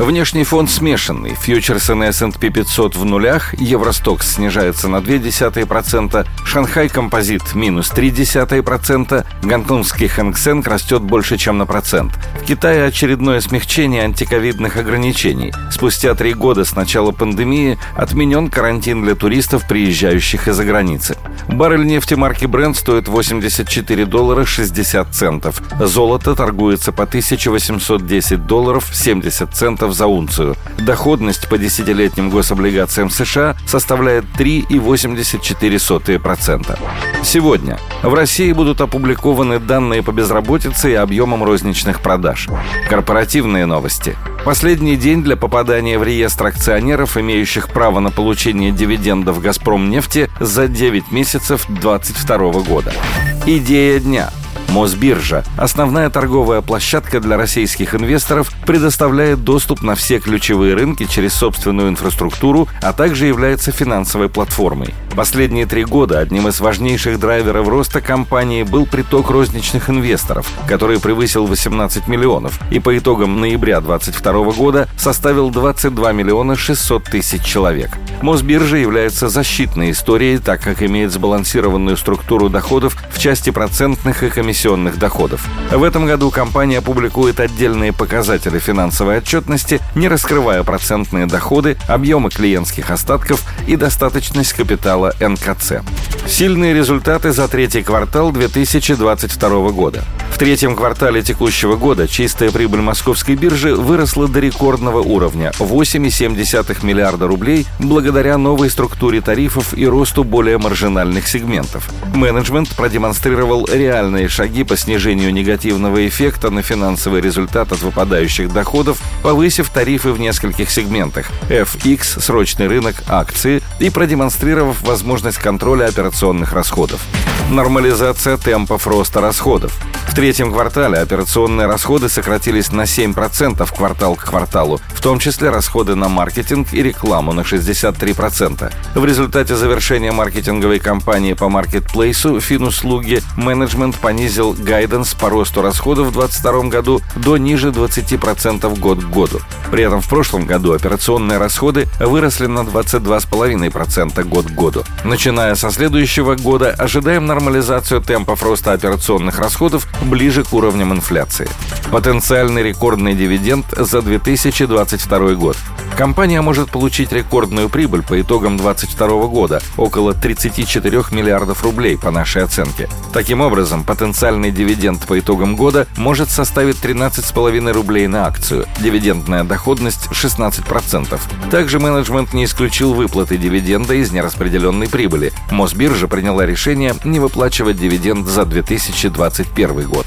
Внешний фон смешанный. Фьючерсы на S&P 500 в нулях, Евростокс снижается на 0,2%, Шанхай Композит минус 0,3%, гонконгский Хэнк растет больше, чем на процент. В Китае очередное смягчение антиковидных ограничений. Спустя три года с начала пандемии отменен карантин для туристов, приезжающих из-за границы. Баррель нефти марки Brent стоит 84 доллара 60 центов. Золото торгуется по 1810 долларов 70 центов долларов за унцию. Доходность по десятилетним гособлигациям США составляет 3,84%. Сегодня в России будут опубликованы данные по безработице и объемам розничных продаж. Корпоративные новости. Последний день для попадания в реестр акционеров, имеющих право на получение дивидендов «Газпром» нефти за 9 месяцев 2022 года. Идея дня – Мосбиржа, основная торговая площадка для российских инвесторов, предоставляет доступ на все ключевые рынки через собственную инфраструктуру, а также является финансовой платформой. Последние три года одним из важнейших драйверов роста компании был приток розничных инвесторов, который превысил 18 миллионов и по итогам ноября 2022 года составил 22 миллиона 600 тысяч человек. Мосбиржа является защитной историей, так как имеет сбалансированную структуру доходов в части процентных и комиссионных комиссионных доходов. В этом году компания публикует отдельные показатели финансовой отчетности, не раскрывая процентные доходы, объемы клиентских остатков и достаточность капитала НКЦ. Сильные результаты за третий квартал 2022 года. В третьем квартале текущего года чистая прибыль московской биржи выросла до рекордного уровня – 8,7 миллиарда рублей благодаря новой структуре тарифов и росту более маржинальных сегментов. Менеджмент продемонстрировал реальные шаги по снижению негативного эффекта на финансовый результат от выпадающих доходов, повысив тарифы в нескольких сегментах – FX, срочный рынок, акции и продемонстрировав возможность контроля операционных расходов. Нормализация темпов роста расходов. В третьем квартале операционные расходы сократились на 7% квартал к кварталу, в том числе расходы на маркетинг и рекламу на 63%. В результате завершения маркетинговой кампании по маркетплейсу финуслуги менеджмент понизил гайденс по росту расходов в 2022 году до ниже 20% год к году. При этом в прошлом году операционные расходы выросли на 22,5% год к году. Начиная со следующего года ожидаем нормализацию темпов роста операционных расходов ближе к уровням инфляции. Потенциальный рекордный дивиденд за 2022 год. Компания может получить рекордную прибыль по итогам 2022 года – около 34 миллиардов рублей по нашей оценке. Таким образом, потенциальный дивиденд по итогам года может составить 13,5 рублей на акцию, дивидендная доходность 16%. Также менеджмент не исключил выплаты дивиденда из нераспределенной прибыли. Мосбиржа приняла решение не выплачивать дивиденд за 2021 год.